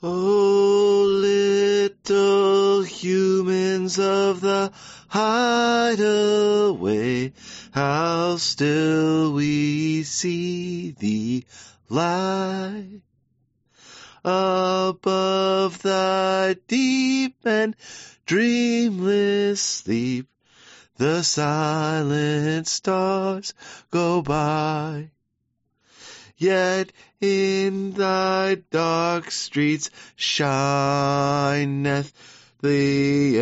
Oh, little humans of the hideaway, how still we see thee lie. Above thy deep and dreamless sleep, the silent stars go by. Yet in thy dark streets shineth the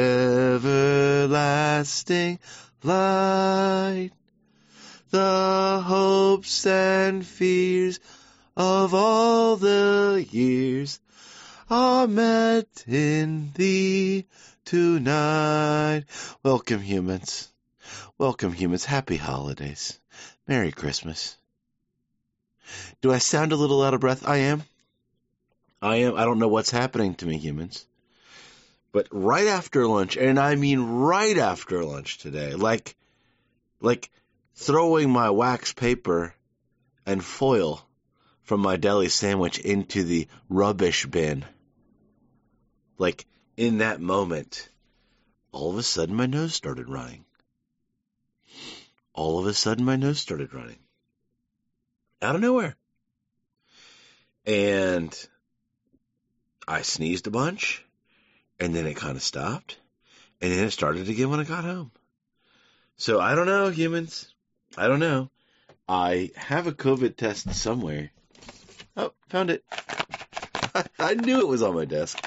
everlasting light. The hopes and fears of all the years are met in thee tonight. Welcome humans. Welcome humans. Happy holidays. Merry Christmas. Do I sound a little out of breath? I am. I am. I don't know what's happening to me, humans. But right after lunch, and I mean right after lunch today, like, like throwing my wax paper and foil from my deli sandwich into the rubbish bin. Like in that moment, all of a sudden my nose started running. All of a sudden my nose started running out of nowhere. And I sneezed a bunch, and then it kind of stopped, and then it started again when I got home. So I don't know, humans. I don't know. I have a COVID test somewhere. Oh, found it. I knew it was on my desk.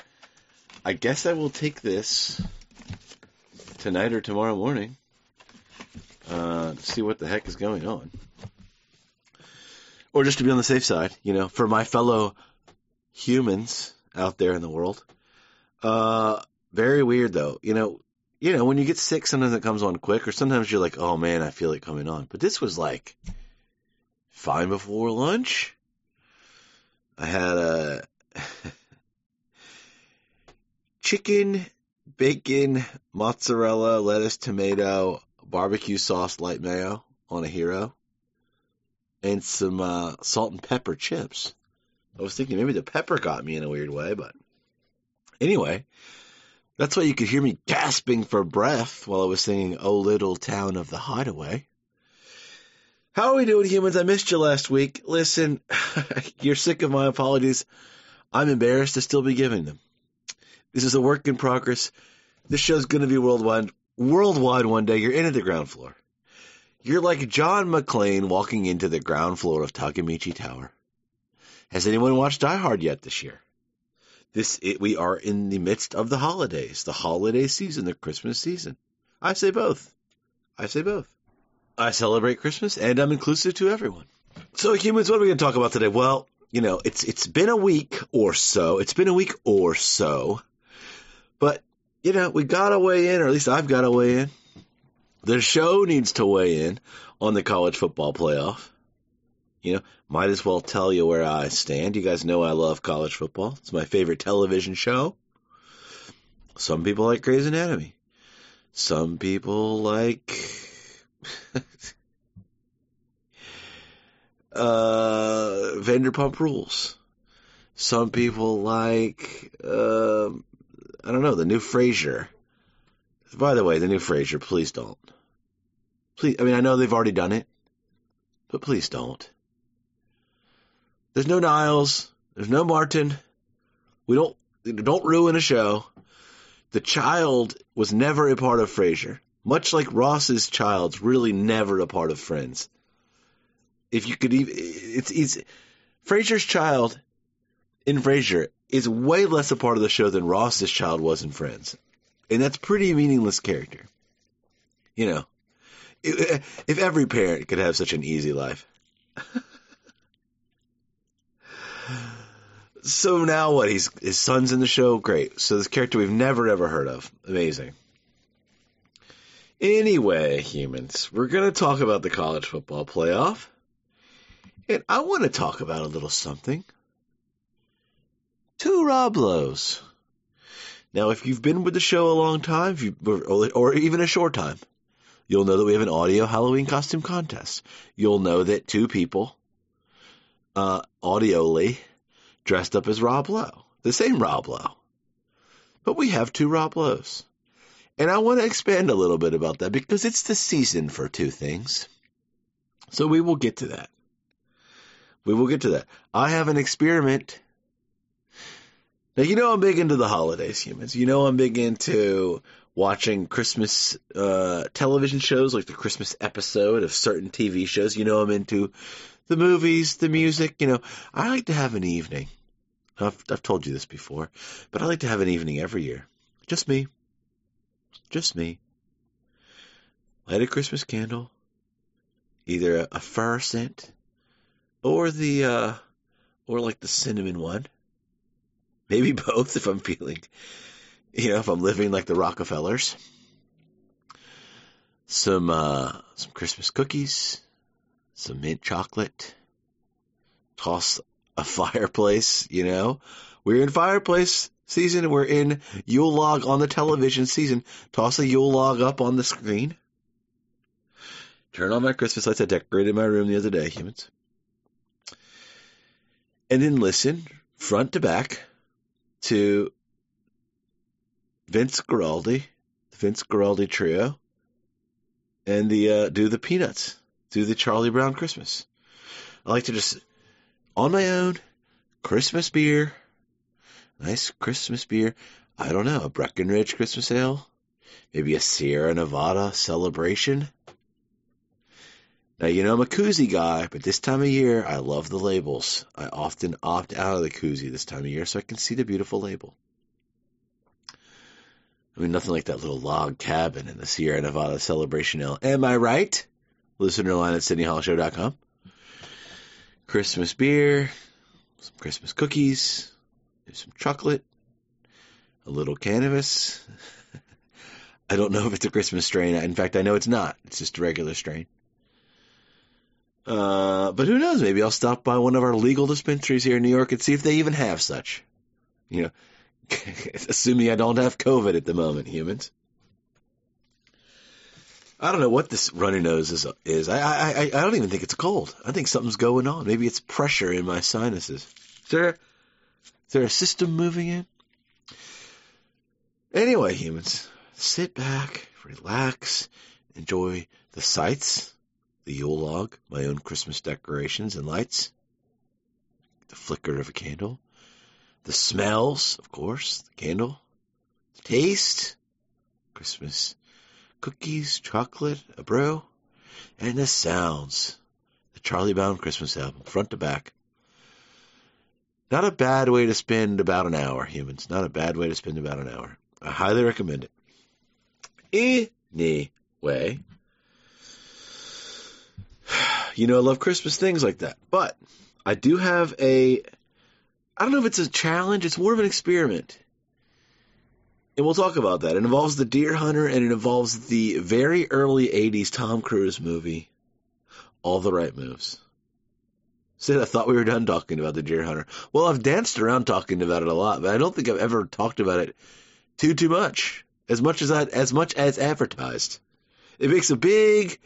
I guess I will take this tonight or tomorrow morning uh, to see what the heck is going on or just to be on the safe side, you know, for my fellow humans out there in the world. Uh, very weird though, you know, you know, when you get sick, sometimes it comes on quick, or sometimes you're like, oh man, I feel it coming on. But this was like fine before lunch. I had a chicken, bacon, mozzarella, lettuce, tomato, barbecue sauce, light mayo on a hero and some uh, salt and pepper chips. I was thinking maybe the pepper got me in a weird way, but anyway, that's why you could hear me gasping for breath while I was singing "Oh Little Town of the Hideaway." How are we doing, humans? I missed you last week. Listen, you're sick of my apologies. I'm embarrassed to still be giving them. This is a work in progress. This show's going to be worldwide. Worldwide one day. You're in at the ground floor. You're like John McClane walking into the ground floor of Nakatomi Tower. Has anyone watched Die Hard yet this year? This it, we are in the midst of the holidays, the holiday season, the Christmas season. I say both. I say both. I celebrate Christmas and I'm inclusive to everyone. So humans, what are we going to talk about today? Well, you know, it's it's been a week or so. It's been a week or so. But, you know, we got to weigh in, or at least I've got to weigh in. The show needs to weigh in on the college football playoff. You know, might as well tell you where I stand. You guys know I love college football. It's my favorite television show. Some people like Grey's Anatomy. Some people like uh, Vanderpump Rules. Some people like uh, I don't know the new Frasier. By the way, the new Frasier, please don't. Please, I mean, I know they've already done it, but please don't. There's no Niles. There's no Martin. We don't don't ruin a show. The child was never a part of Frasier, much like Ross's child's really never a part of Friends. If you could even, it's it's Frasier's child in Frasier is way less a part of the show than Ross's child was in Friends and that's pretty meaningless character. You know, if every parent could have such an easy life. so now what? He's his son's in the show. Great. So this character we've never ever heard of. Amazing. Anyway, humans, we're going to talk about the college football playoff. And I want to talk about a little something. Two Rob Lowe's. Now, if you've been with the show a long time, or, or even a short time, you'll know that we have an audio Halloween costume contest. You'll know that two people, uh, audioly, dressed up as Rob Lowe. the same Rob Lowe. But we have two Rob Lowes. And I want to expand a little bit about that because it's the season for two things. So we will get to that. We will get to that. I have an experiment. Now, you know, I'm big into the holidays, humans. You know, I'm big into watching Christmas uh, television shows, like the Christmas episode of certain TV shows. You know, I'm into the movies, the music. You know, I like to have an evening. I've, I've told you this before, but I like to have an evening every year. Just me. Just me. Light a Christmas candle, either a, a fir scent or the uh, or like the cinnamon one. Maybe both if I'm feeling, you know, if I'm living like the Rockefellers. Some uh, some Christmas cookies, some mint chocolate. Toss a fireplace, you know. We're in fireplace season. We're in Yule log on the television season. Toss a Yule log up on the screen. Turn on my Christmas lights. I decorated my room the other day, humans. And then listen front to back to Vince Guaraldi, the Vince Guaraldi trio, and the uh, do the Peanuts, do the Charlie Brown Christmas. I like to just on my own Christmas beer, nice Christmas beer. I don't know, a Breckenridge Christmas ale, maybe a Sierra Nevada celebration. Now, you know, I'm a koozie guy, but this time of year, I love the labels. I often opt out of the koozie this time of year so I can see the beautiful label. I mean, nothing like that little log cabin in the Sierra Nevada Celebration Ale. Am I right? Listener line at SydneyHallShow.com. Christmas beer, some Christmas cookies, some chocolate, a little cannabis. I don't know if it's a Christmas strain. In fact, I know it's not. It's just a regular strain. Uh, but who knows? Maybe I'll stop by one of our legal dispensaries here in New York and see if they even have such. You know, assuming I don't have COVID at the moment, humans. I don't know what this runny nose is. Is I, I I I don't even think it's a cold. I think something's going on. Maybe it's pressure in my sinuses. Is there is there a system moving in? Anyway, humans, sit back, relax, enjoy the sights, the Yule log, my own Christmas decorations and lights, the flicker of a candle, the smells, of course, the candle, the taste, Christmas cookies, chocolate, a brew, and the sounds. The Charlie Brown Christmas album, front to back. Not a bad way to spend about an hour, humans. Not a bad way to spend about an hour. I highly recommend it. Anyway, you know, I love Christmas things like that. But I do have a, I don't know if it's a challenge, it's more of an experiment. And we'll talk about that. It involves the Deer Hunter and it involves the very early 80s Tom Cruise movie, All the Right Moves. Said I thought we were done talking about the Deer Hunter. Well, I've danced around talking about it a lot, but I don't think I've ever talked about it too too much. As much as I, as much as advertised. It makes a big,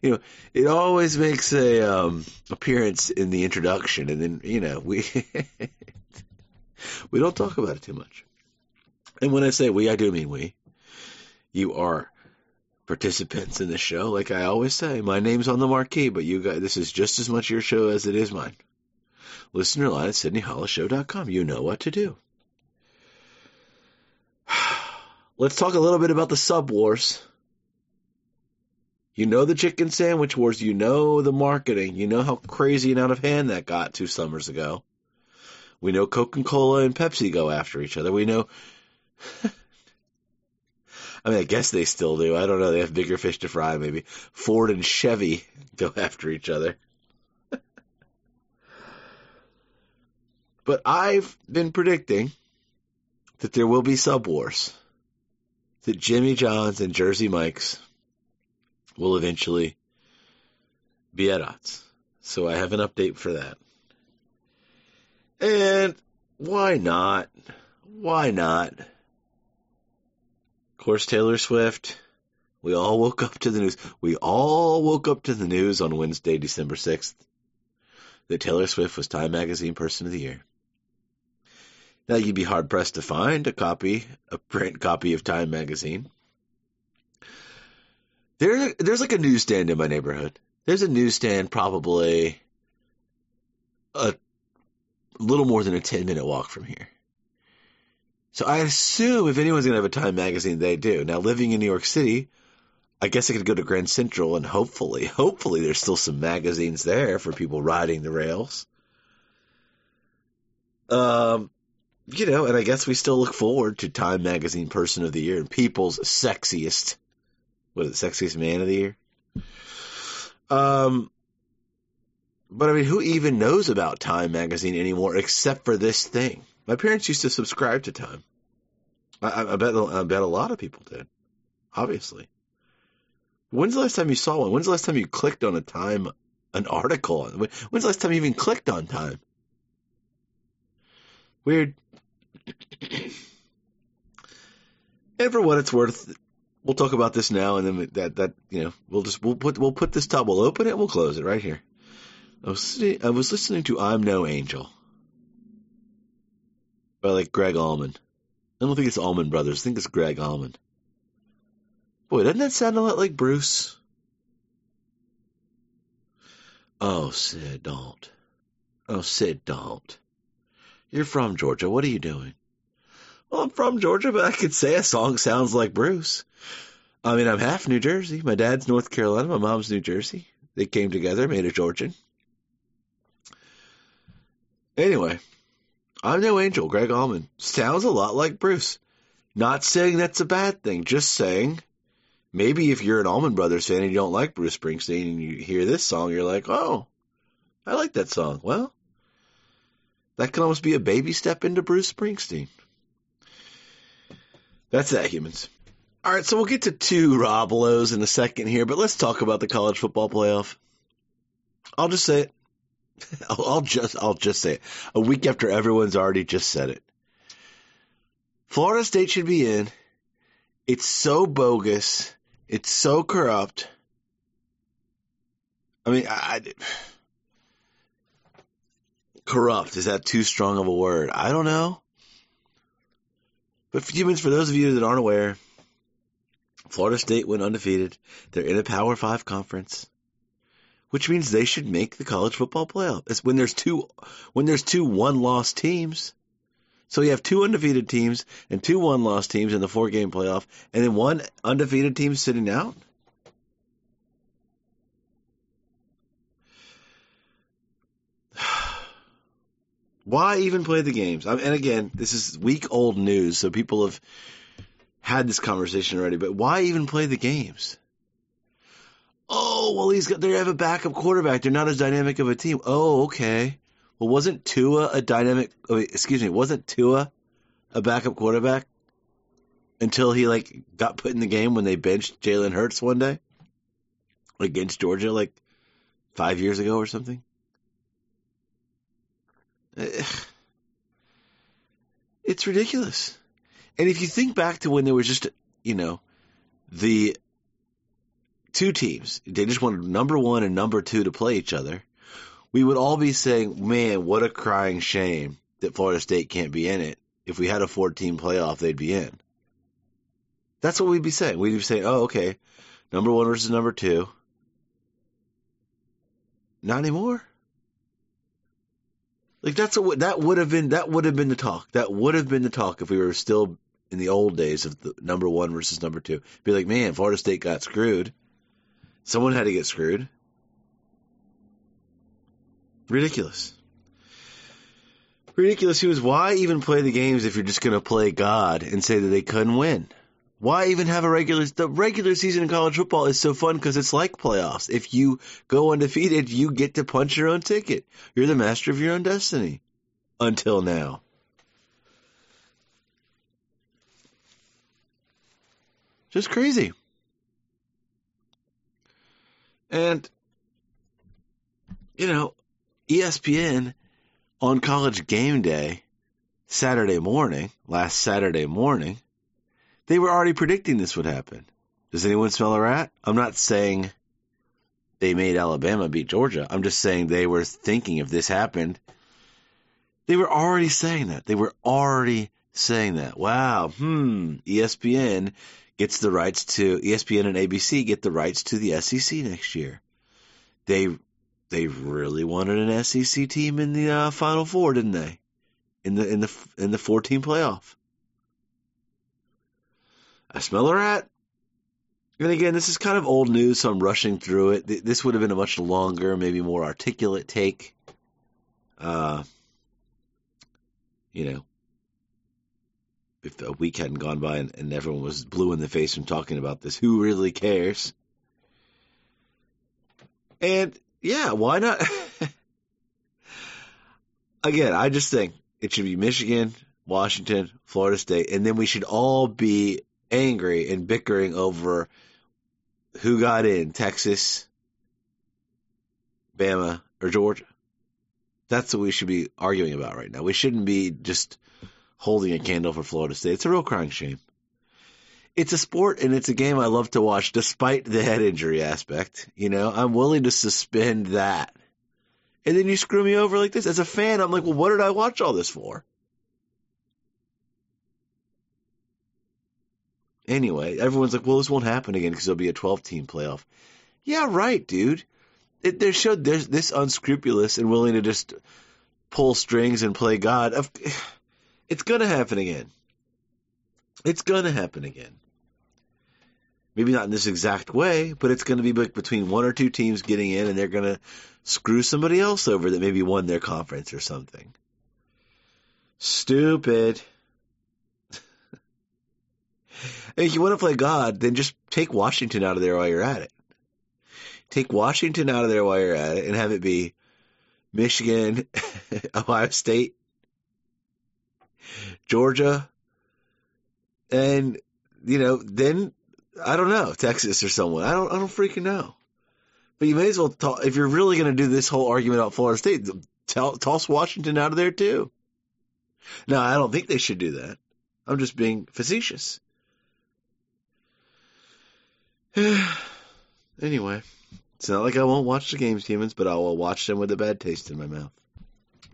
you know, it always makes a um, appearance in the introduction, and then you know we we don't talk about it too much. And when I say we, I do mean we. You are participants in the show. Like I always say, my name's on the marquee, but you guys, this is just as much your show as it is mine. Listener line at SydneyHollowShow.com. You know what to do. Let's talk a little bit about the sub wars. You know the chicken sandwich wars. You know the marketing. You know how crazy and out of hand that got two summers ago. We know Coca Cola and Pepsi go after each other. We know I mean, I guess they still do. I don't know. They have bigger fish to fry, maybe. Ford and Chevy go after each other. but I've been predicting that there will be sub wars. That Jimmy John's and Jersey Mike's will eventually be at odds. So I have an update for that. And why not? Why not? Of course, Taylor Swift. We all woke up to the news. We all woke up to the news on Wednesday, December 6th, that Taylor Swift was Time Magazine Person of the Year. Now you'd be hard pressed to find a copy, a print copy of Time magazine. There, there's like a newsstand in my neighborhood. There's a newsstand probably a little more than a 10 minute walk from here. So I assume if anyone's going to have a Time magazine, they do. Now, living in New York City, I guess I could go to Grand Central and hopefully, hopefully there's still some magazines there for people riding the rails. Um, you know, and I guess we still look forward to Time Magazine Person of the Year and People's Sexiest, what is it, Sexiest Man of the Year? Um, but I mean, who even knows about Time Magazine anymore except for this thing? My parents used to subscribe to Time. I, I bet I bet a lot of people did. Obviously. When's the last time you saw one? When's the last time you clicked on a Time, an article? When's the last time you even clicked on Time? Weird. and for what it's worth, we'll talk about this now, and then that that you know we'll just we'll put we'll put this top, we'll open it, we'll close it right here. I was sitting, I was listening to "I'm No Angel" by like Gregg Allman. I don't think it's Allman Brothers. I think it's Gregg Allman. Boy, doesn't that sound a lot like Bruce? Oh, Sid, don't. Oh, Sid, don't. You're from Georgia. What are you doing? Well, I'm from Georgia, but I could say a song sounds like Bruce. I mean, I'm half New Jersey. My dad's North Carolina. My mom's New Jersey. They came together, made a Georgian. Anyway, I'm no angel. Gregg Allman sounds a lot like Bruce. Not saying that's a bad thing. Just saying maybe if you're an Allman Brothers fan and you don't like Bruce Springsteen and you hear this song, you're like, oh, I like that song. Well, that can almost be a baby step into Bruce Springsteen. That's that, humans. All right, so we'll get to two Rob Lowes in a second here, but let's talk about the college football playoff. I'll just say it. I'll, I'll just I'll just say it. A week after everyone's already just said it. Florida State should be in. It's so bogus. It's so corrupt. I mean, I, corrupt is that too strong of a word? I don't know. But for humans, for those of you that aren't aware, Florida State went undefeated. They're in a Power Five conference, which means they should make the college football playoff. It's when there's two when there's two one loss teams. So you have two undefeated teams and two one loss teams in the four game playoff, and then one undefeated team sitting out. Why even play the games? and again, this is week old news, so people have had this conversation already. But why even play the games? Oh, well, he's got. They have a backup quarterback. They're not as dynamic of a team. Oh, okay. Well, wasn't Tua a dynamic? Oh, excuse me. Wasn't Tua a backup quarterback until he like got put in the game when they benched Jalen Hurts one day against Georgia, like five years ago or something? It's ridiculous. And if you think back to when there was just, you know, the two teams, they just wanted number one and number two to play each other, we would all be saying, man, what a crying shame that Florida State can't be in it. If we had a four team playoff, they'd be in. That's what we'd be saying. We'd be saying, oh, okay, number one versus number two. Not anymore. Like that's a, that would have been that would have been the talk. That would have been the talk if we were still in the old days of the number one versus number two. Be like, man, Florida State got screwed. Someone had to get screwed. Ridiculous. Ridiculous. He was why even play the games if you're just going to play God and say that they couldn't win? Why even have a regular? The regular season in college football is so fun because it's like playoffs. If you go undefeated, you get to punch your own ticket. You're the master of your own destiny. Until now. Just crazy. And, you know, ESPN on college game day, Saturday morning, last Saturday morning, they were already predicting this would happen. Does anyone smell a rat? I'm not saying they made Alabama beat Georgia. I'm just saying they were thinking if this happened, They were already saying that. They were already saying that. Wow. Hmm. ESPN gets the rights to ESPN and ABC get the rights to the SEC next year. They they really wanted an SEC team in the uh, Final Four, didn't they? In the in the in the four team playoff. I smell a rat. And again, this is kind of old news, so I'm rushing through it. This would have been a much longer, maybe more articulate take. Uh, you know, if a week hadn't gone by and, and everyone was blue in the face from talking about this, who really cares? And yeah, why not? Again, I just think it should be Michigan, Washington, Florida State, and then we should all be angry and bickering over who got in Texas, Bama, or Georgia. That's what we should be arguing about right now. We shouldn't be just holding a candle for Florida State. It's a real crying shame. It's a sport and it's a game I love to watch despite the head injury aspect. You know, I'm willing to suspend that. And then you screw me over like this. As a fan, I'm like, well, what did I watch all this for? Anyway, everyone's like, well, this won't happen again because there'll be a 12 team playoff. Yeah, right, dude. It, they're showed there's this unscrupulous and willing to just pull strings and play God. It's gonna happen again. It's gonna happen again. Maybe not in this exact way, but it's gonna be between one or two teams getting in, and they're gonna screw somebody else over that maybe won their conference or something. Stupid. if you want to play God, then just take Washington out of there while you're at it. Take Washington out of there while you're at it and have it be Michigan, Ohio State, Georgia, and you know, then I don't know, Texas or someone. I don't I don't freaking know. But you may as well talk, if you're really going to do this whole argument about Florida State, tell, toss Washington out of there too. Now, I don't think they should do that. I'm just being facetious. anyway, it's not like I won't watch the games, humans, but I will watch them with a bad taste in my mouth.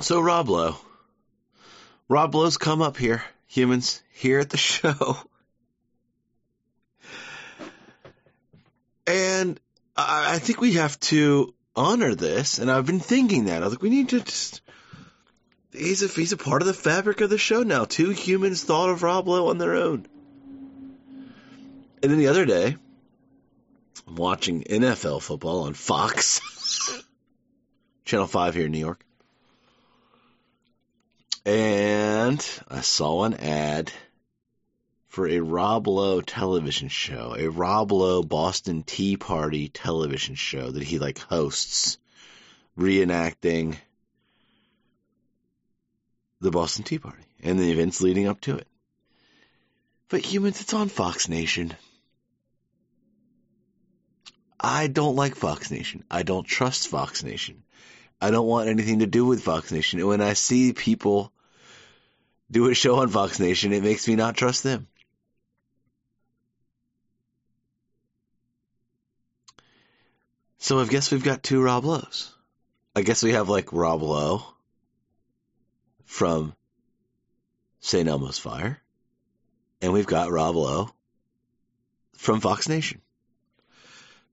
So, Rob Lowe. Rob Lowe's come up here, humans, here at the show. And I think we have to honor this, and I've been thinking that. I was like, we need to just. He's a he's a part of the fabric of the show now. Two humans thought of Rob Lowe on their own. And then the other day, I'm watching NFL football on Fox, Channel Five here in New York, and I saw an ad for a Rob Lowe television show, a Rob Lowe Boston Tea Party television show that he like hosts, reenacting the Boston Tea Party and the events leading up to it. But humans, it's on Fox Nation. I don't like Fox Nation. I don't trust Fox Nation. I don't want anything to do with Fox Nation. And when I see people do a show on Fox Nation, it makes me not trust them. So I guess we've got two Rob Lowe's. I guess we have like Rob Lowe from St. Elmo's Fire, and we've got Rob Lowe from Fox Nation,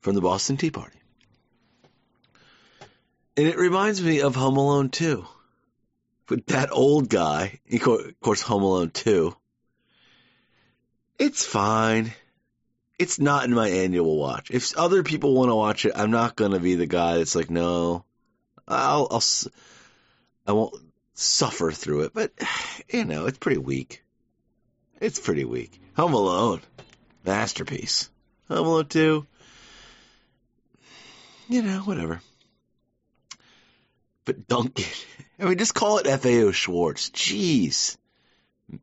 from the Boston Tea Party. And it reminds me of Home Alone 2. With that old guy, of course, Home Alone 2. It's fine it's not in my annual watch. If other people want to watch it, I'm not going to be the guy that's like, no, I'll, I'll, I won't suffer through it. But, you know, it's pretty weak. It's pretty weak. Home Alone, masterpiece. Home Alone 2, you know, whatever. But Duncan, I mean, just call it FAO Schwarz. Jeez.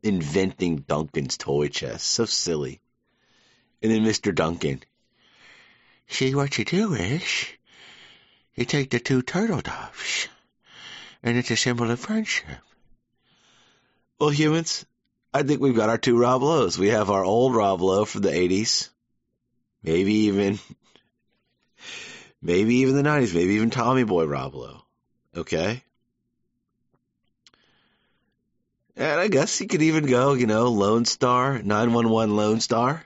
Inventing Duncan's toy chest. So silly. And then Mr. Duncan. See, what you do is, you take the two turtle doves, and it's a symbol of friendship. Well, humans, I think we've got our two Rob. We have our old Rob Lowe from the 80s, maybe even, maybe even the 90s, maybe even Tommy Boy Rob Lowe. Okay? And I guess you could even go, you know, Lone Star, 911 Lone Star.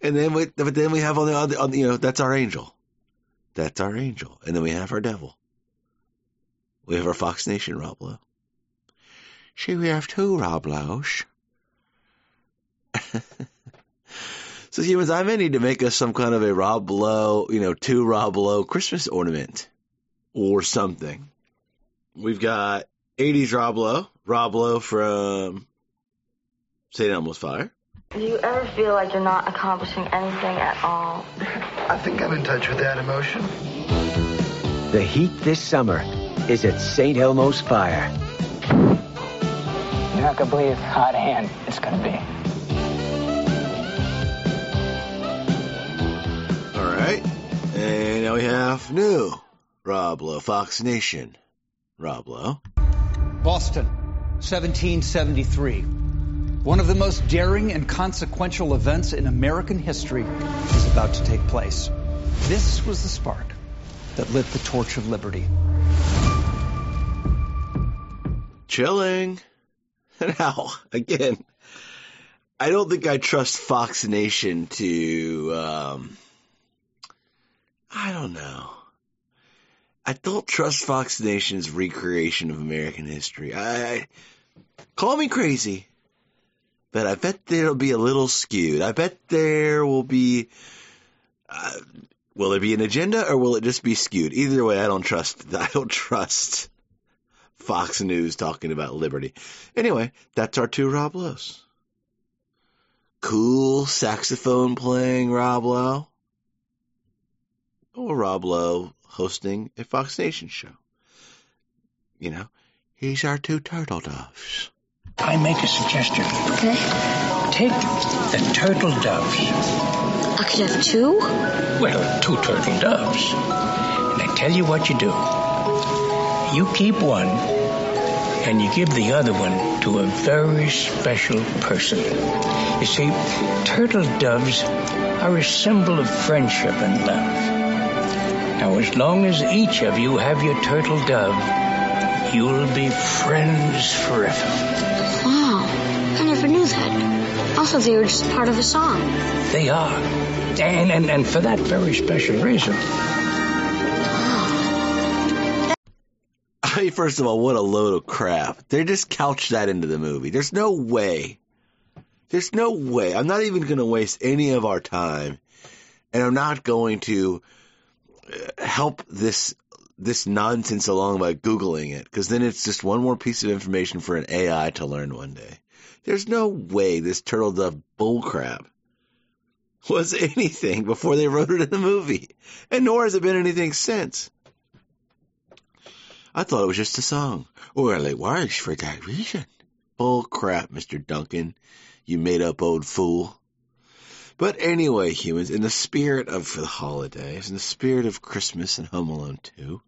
And then we, but then we have on the other, on, you know, that's our angel. That's our angel. And then we have our devil. We have our Fox Nation Rob Lowe. See, we have two Rob Lowe's. so humans, I may need to make us some kind of a Rob Lowe, you know, two Rob Lowe Christmas ornament or something. We've got 80s Rob Lowe, Rob Lowe from St. Elmo's Fire. Do you ever feel like you're not accomplishing anything at all? I think I'm in touch with that emotion. The heat this summer is at St. Elmo's Fire. You're not gonna believe how hot of hand it's gonna be. Right. And now we have new Rob Lowe, Fox Nation. Rob Lowe. Boston, 1773. One of the most daring and consequential events in American history is about to take place. This was the spark that lit the torch of liberty. Chilling. Now, again, I don't think I trust Fox Nation to, um, I don't know. I don't trust Fox Nation's recreation of American history. I, I call me crazy, but I bet there'll be a little skewed. I bet there will be. Uh, will there be an agenda or will it just be skewed? Either way, I don't trust. I don't trust Fox News talking about liberty. Anyway, that's our two Rob Lowe's. Cool saxophone playing Rob Lowe. Or Rob Lowe hosting a Fox Nation show. You know, he's our two turtle doves. I make a suggestion. Okay. Take the turtle doves. I could have two? Well, two turtle doves. And I tell you what you do. You keep one, and you give the other one to a very special person. You see, turtle doves are a symbol of friendship and love. Now, as long as each of you have your turtle dove, you'll be friends forever. Wow. I never knew that. Also, they were just part of a song. They are. And, and, and for that very special reason. I mean, first of all, what a load of crap. They just couched that into the movie. There's no way. There's no way. I'm not even going to waste any of our time, and I'm not going to help this this nonsense along by googling it because then it's just one more piece of information for an AI to learn one day. There's no way this turtle dove bullcrap was anything before they wrote it in the movie, and nor has it been anything since. I thought it was just a song. Well, it was for that reason. Bull crap, Mr. Duncan. You made up old fool. But anyway, humans, in the spirit of the holidays, in the spirit of Christmas and Home Alone 2,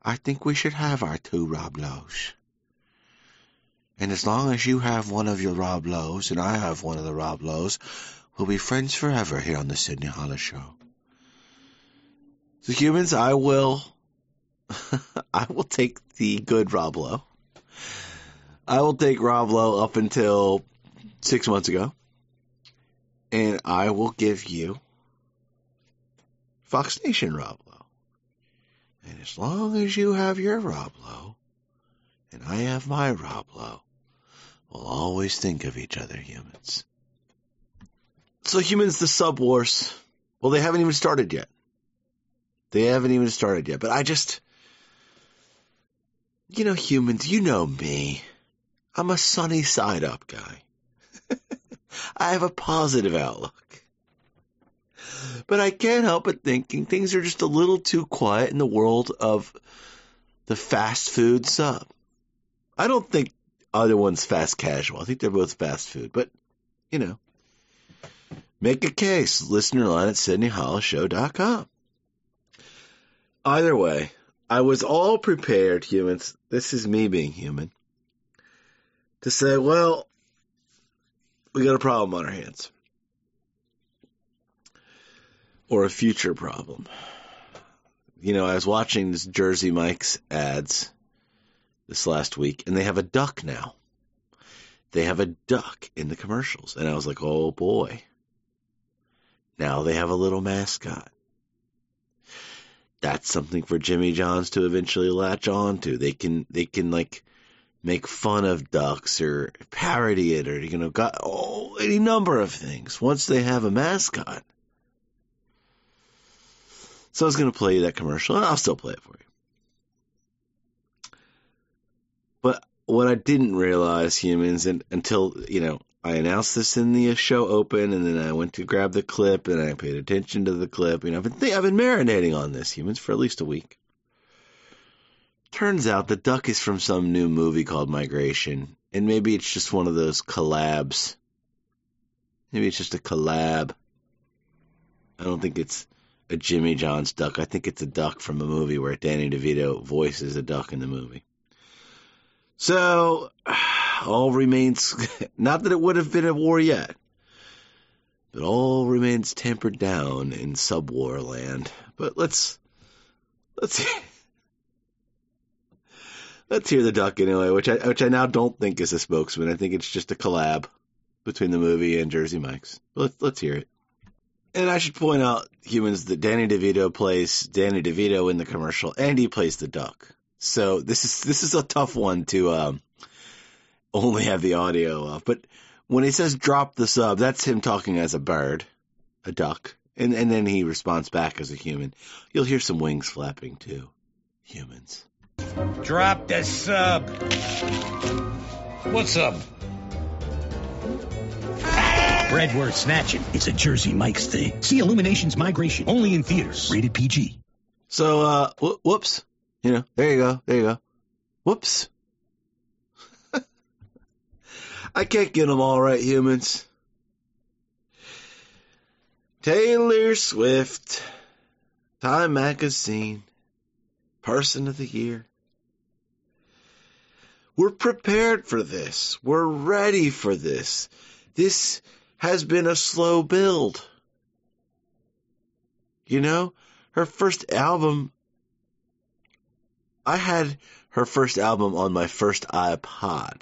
I think we should have our two Rob. And as long as you have one of your Rob and I have one of the Rob we'll be friends forever here on the Sydney Hollis Show. So humans, I will I will take the good Rob Lowe. I will take Rob Lowe up until six months ago. And I will give you Fox Nation Rob Lowe. And as long as you have your Rob Lowe, and I have my Rob Lowe, we'll always think of each other, humans. So humans, the sub wars, well, they haven't even started yet. They haven't even started yet. But I just, you know, humans, you know me. I'm a sunny side up guy. I have a positive outlook. But I can't help but thinking things are just a little too quiet in the world of the fast food sub. I don't think either one's fast casual. I think they're both fast food, but you know, make a case. Listener line at SydneyHollisShow.com. Either way, I was all prepared, humans. This is me being human. To say, well, we got a problem on our hands. Or a future problem. You know, I was watching this Jersey Mike's ads, this last week, and they have a duck now. They have a duck in the commercials, and I was like, oh boy. Now they have a little mascot. That's something for Jimmy Johns to eventually latch on to. They can they can like make fun of ducks or parody it or you know got oh any number of things once they have a mascot. So I was going to play you that commercial, and I'll still play it for you. But what I didn't realize, humans, and until you know, I announced this in the show open, and then I went to grab the clip, and I paid attention to the clip. You know, I've been th- I've been marinating on this, humans, for at least a week. Turns out the duck is from some new movie called Migration, and maybe it's just one of those collabs. Maybe it's just a collab. I don't think it's a Jimmy John's duck. I think it's a duck from a movie where Danny DeVito voices a duck in the movie. So, all remains, not that it would have been a war yet, but all remains tempered down in subwar land. But let's, let's, let's hear the duck anyway, which I, which I now don't think is a spokesman. I think it's just a collab between the movie and Jersey Mike's. Let's, let's hear it. And I should point out, humans, that Danny DeVito plays Danny DeVito in the commercial, and he plays the duck. So this is this is a tough one to um, only have the audio of. But when he says "drop the sub," that's him talking as a bird, a duck, and and then he responds back as a human. You'll hear some wings flapping too. Humans. Drop the sub. What's up? Bread worth snatching. It's a Jersey Mike's thing. See Illuminations Migration. Only in theaters. Rated PG. So, uh, wh- whoops. You know, there you go. There you go. Whoops. I can't get them all right, humans. Taylor Swift, Time Magazine, Person of the Year. We're prepared for this. We're ready for this. This has been a slow build. You know, her first album, I had her first album on my first iPod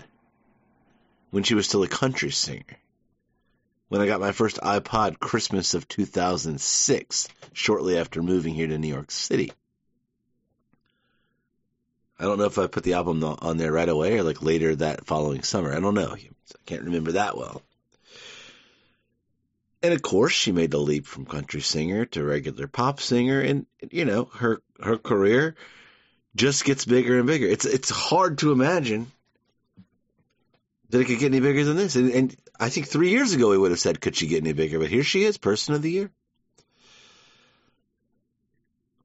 when she was still a country singer. When I got my first iPod Christmas of 2006, shortly after moving here to New York City. I don't know if I put the album on there right away or like later that following summer. I don't know. I can't remember that well. And of course, she made the leap from country singer to regular pop singer, and you know her her career just gets bigger and bigger. It's it's hard to imagine that it could get any bigger than this. And, and I think three years ago we would have said, could she get any bigger? But here she is, Person of the Year.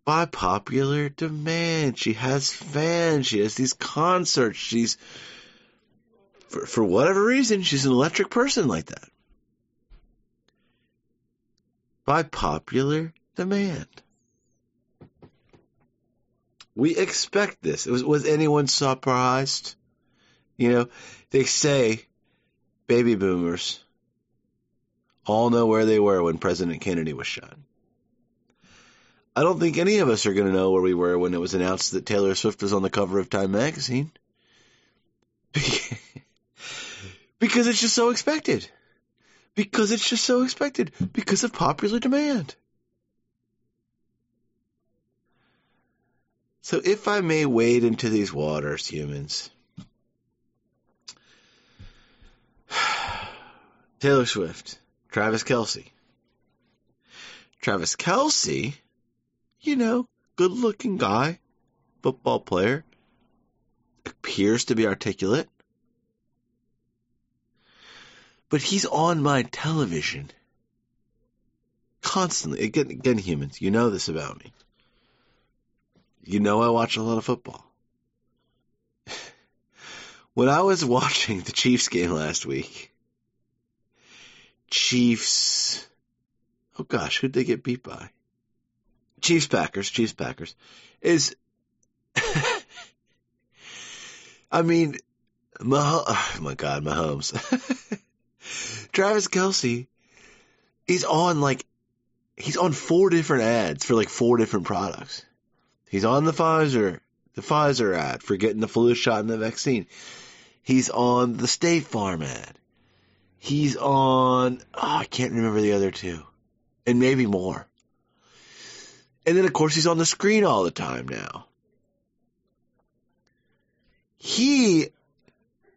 By popular demand, she has fans. She has these concerts. She's for for whatever reason, she's an electric person like that by popular demand. We expect this. Was, was anyone surprised? You know, they say baby boomers all know where they were when President Kennedy was shot. I don't think any of us are going to know where we were when it was announced that Taylor Swift was on the cover of Time magazine. because it's just so expected. Because it's just so expected. Because of popular demand. So if I may wade into these waters, humans. Taylor Swift, Travis Kelce. Travis Kelce, you know, good looking guy, football player, appears to be articulate but he's on my television constantly. Again, again, humans, you know this about me. You know I watch a lot of football. when I was watching the Chiefs game last week, Chiefs, oh gosh, who'd they get beat by? Chiefs Packers, Chiefs Packers, is, I mean, Mah- oh my God, Mahomes. Travis Kelce, he's on like, he's on four different ads for like four different products. He's on the Pfizer the Pfizer ad for getting the flu shot and the vaccine. He's on the State Farm ad. He's on, oh, I can't remember the other two. And maybe more. And then, of course, he's on the screen all the time now. He,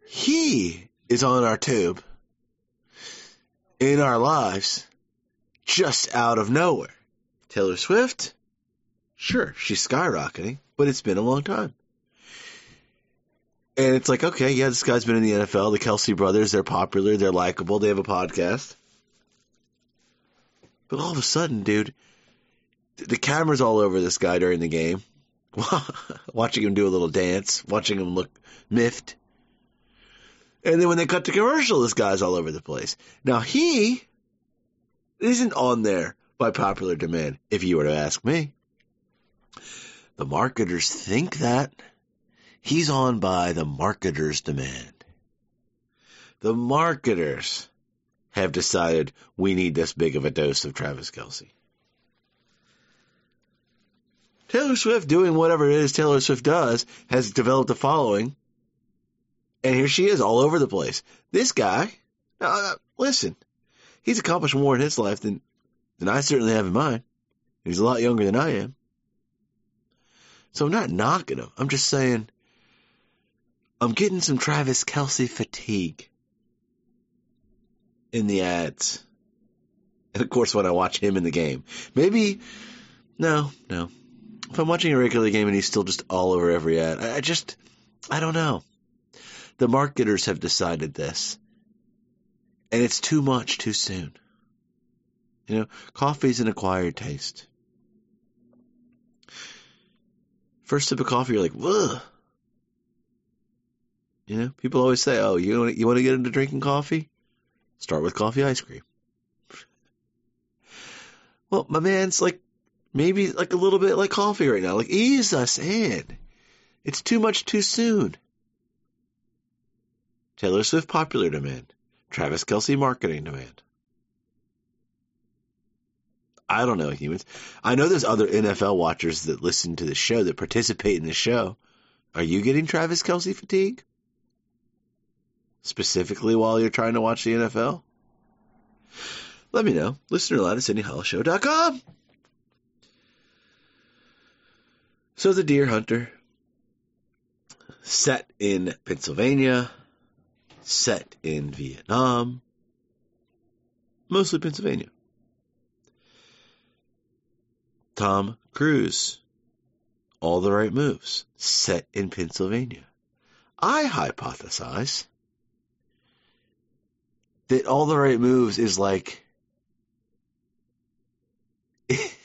he is on our tube in our lives just out of nowhere. Taylor Swift, sure, she's skyrocketing, but it's been a long time. And it's like, okay, yeah, this guy's been in the NFL. The Kelce brothers, they're popular, they're likable, they have a podcast. But all of a sudden, dude, the camera's all over this guy during the game, watching him do a little dance, watching him look miffed. And then when they cut to commercial, this guy's all over the place. Now he isn't on there by popular demand, if you were to ask me. The marketers think that. He's on by the marketers' demand. The marketers have decided we need this big of a dose of Travis Kelce. Taylor Swift doing whatever it is Taylor Swift does has developed a following. And here she is all over the place. This guy, uh, listen, he's accomplished more in his life than, than I certainly have in mine. He's a lot younger than I am. So I'm not knocking him. I'm just saying I'm getting some Travis Kelce fatigue in the ads. And of course, when I watch him in the game, maybe, no, no. If I'm watching a regular game and he's still just all over every ad, I just, I don't know. The marketers have decided this. And it's too much too soon. You know, coffee's an acquired taste. First sip of coffee, you're like, ugh. You know, people always say, "Oh, you want you want to get into drinking coffee? Start with coffee ice cream." Well, my man's like maybe like a little bit like coffee right now. Like ease us in. It's too much too soon. Taylor Swift popular demand. Travis Kelce marketing demand. I don't know humans. I know there's other NFL watchers that listen to the show that participate in the show. Are you getting Travis Kelce fatigue? specifically while you're trying to watch the NFL? Let me know. Listener line at SydneyHollowShow.com. So the deer hunter, set in Pennsylvania, set in Vietnam, mostly Pennsylvania. Tom Cruise, all the right moves, set in Pennsylvania. I hypothesize that all the right moves is like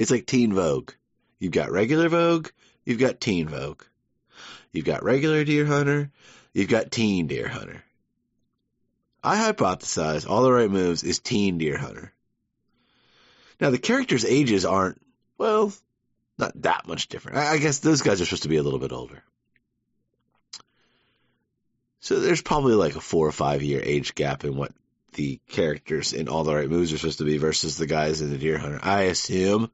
it's like teen vogue. You've got regular vogue, you've got teen vogue. You've got regular deer hunter, you've got teen deer hunter. I hypothesize all the right moves is teen deer hunter. Now the characters' ages aren't well, not that much different. I guess those guys are supposed to be a little bit older. So there's probably like a four or five year age gap in what the characters in All the Right Moves are supposed to be versus the guys in the Deer Hunter. I assume.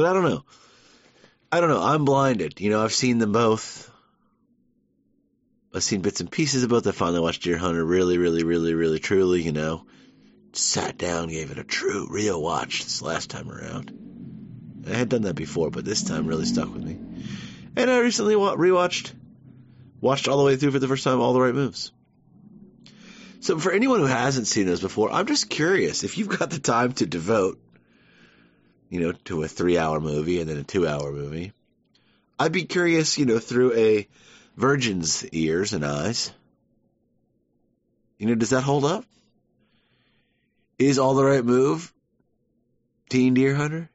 But I don't know. I don't know. I'm blinded. You know, I've seen them both. I've seen bits and pieces of both. I finally watched Deer Hunter really, really, really, really, truly, you know. Sat down, gave it a true, real watch this last time around. I had done that before, but this time really stuck with me. And I recently rewatched, watched all the way through for the first time, all the right moves. So for anyone who hasn't seen those before, I'm just curious if you've got the time to devote, you know, to a three hour movie and then a two hour movie. I'd be curious, you know, through a virgin's ears and eyes. You know, does that hold up? Is all the right move Teen Deer Hunter?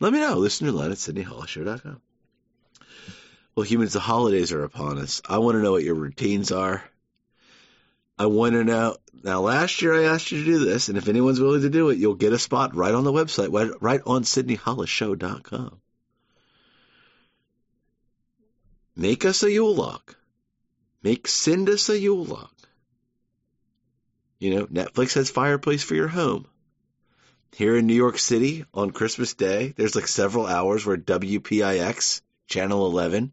Let me know. Listen Listener line at SydneyHollowShow.com. Well, humans, the holidays are upon us. I want to know what your routines are. I want to know. Now, last year I asked you to do this, and if anyone's willing to do it, you'll get a spot right on the website, right, on SydneyHollowShow.com. Make us a Yule log. Make send us a Yule log. You know, Netflix has fireplace for your home. here in New York City on Christmas Day, there's like several hours where WPIX channel 11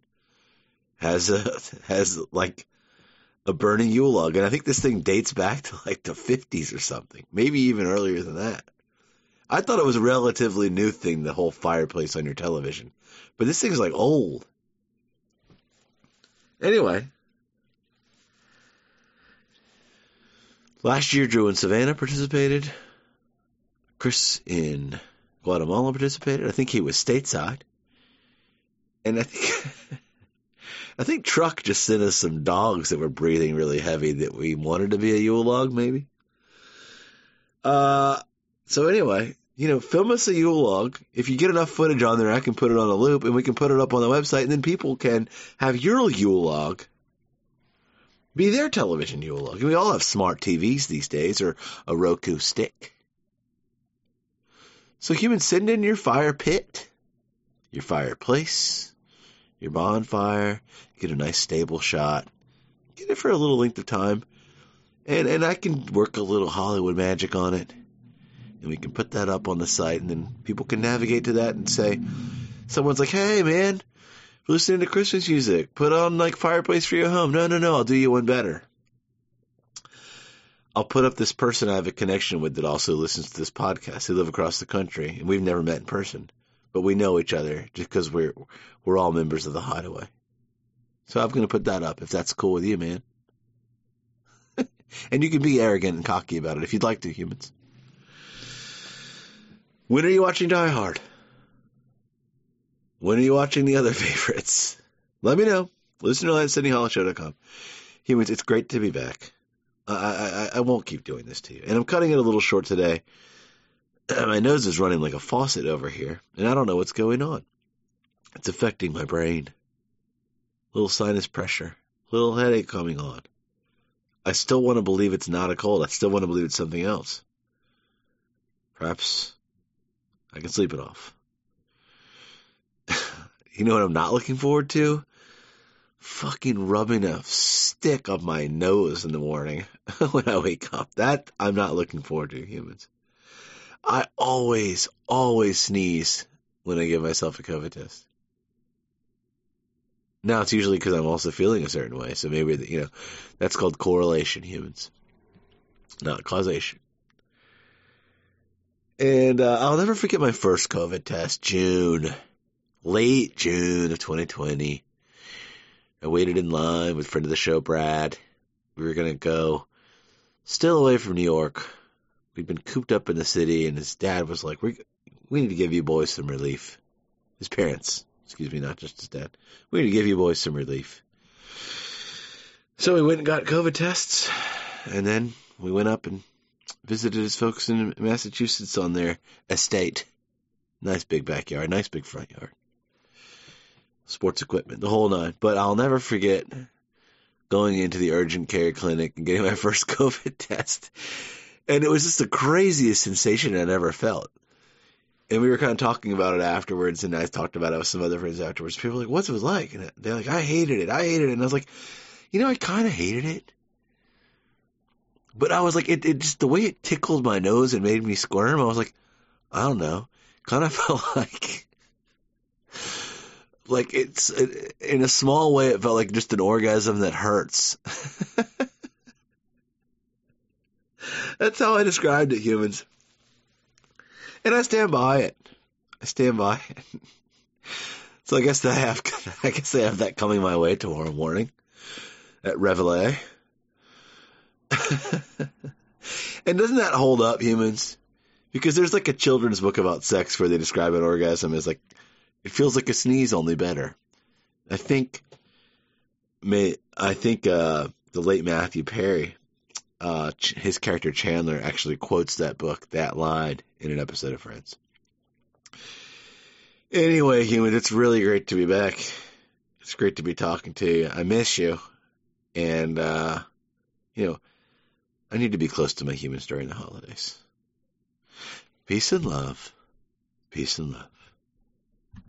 has a has like a burning Yule log, and I think this thing dates back to like the 50s or something, maybe even earlier than that. I thought it was a relatively new thing, the whole fireplace on your television, but this thing's like old. Anyway, last year Drew in Savannah participated. Chris in Guatemala participated. I think he was stateside. And I think I think Truck just sent us some dogs that were breathing really heavy that we wanted to be a Yule log, maybe. Uh so anyway, you know, film us a Yule log. If you get enough footage on there, I can put it on a loop and we can put it up on the website and then people can have your Yule log be their television Yule log. We all have smart TVs these days or a Roku stick. So humans send in your fire pit, your fireplace, your bonfire, get a nice stable shot, get it for a little length of time, and and I can work a little Hollywood magic on it, and we can put that up on the site, and then people can navigate to that and say, someone's like, hey man, listening to Christmas music, put on like fireplace for your home. No, no, no, I'll do you one better. I'll put up this person I have a connection with that also listens to this podcast. They live across the country, and we've never met in person, but we know each other just because we're we're all members of the Hideaway. So I'm going to put that up if that's cool with you, man. and you can be arrogant and cocky about it if you'd like to, humans. When are you watching Die Hard? When are you watching the other favorites? Let me know. Listen to at CindyHallShow.com. Humans, it's great to be back. I, I, I won't keep doing this to you. And I'm cutting it a little short today. my nose is running like a faucet over here, and I don't know what's going on. It's affecting my brain. Little sinus pressure, little headache coming on. I still want to believe it's not a cold. I still want to believe it's something else. Perhaps I can sleep it off. you know what I'm not looking forward to? fucking rubbing a stick up my nose in the morning when I wake up. That I'm not looking forward to, humans. I always, always sneeze when I give myself a COVID test. Now it's usually because I'm also feeling a certain way, so maybe you know that's called correlation, humans, not causation. And uh, I'll never forget my first COVID test, June, late June of 2020. I waited in line with friend of the show, Brad. We were gonna go, still away from New York. We'd been cooped up in the city, and his dad was like, "We we need to give you boys some relief." His parents, excuse me, not just his dad. We need to give you boys some relief. So we went and got COVID tests, and then we went up and visited his folks in Massachusetts on their estate. Nice big backyard, nice big front yard sports equipment, the whole nine. But I'll never forget going into the urgent care clinic and getting my first COVID test. And it was just the craziest sensation I'd ever felt. And we were kind of talking about it afterwards, and I talked about it with some other friends afterwards. People were like, what's it was like? And they're like, I hated it. I hated it. And I was like, you know, I kind of hated it. But I was like, it, it just, the way it tickled my nose and made me squirm, I was like, I don't know. Kind of felt like like it's in a small way it felt like just an orgasm that hurts that's how i described it humans. And i stand by it. I stand by it. So i guess i have i guess i have that coming my way tomorrow morning at reveille and doesn't that hold up humans? Because there's like a children's book about sex where they describe an orgasm as like it feels like a sneeze, only better. I think, may I think uh, the late Matthew Perry, uh, his character Chandler actually quotes that book, that line, in an episode of Friends. Anyway, humans, it's really great to be back. It's great to be talking to you. I miss you, and uh, you know, I need to be close to my humans during the holidays. Peace and love. Peace and love.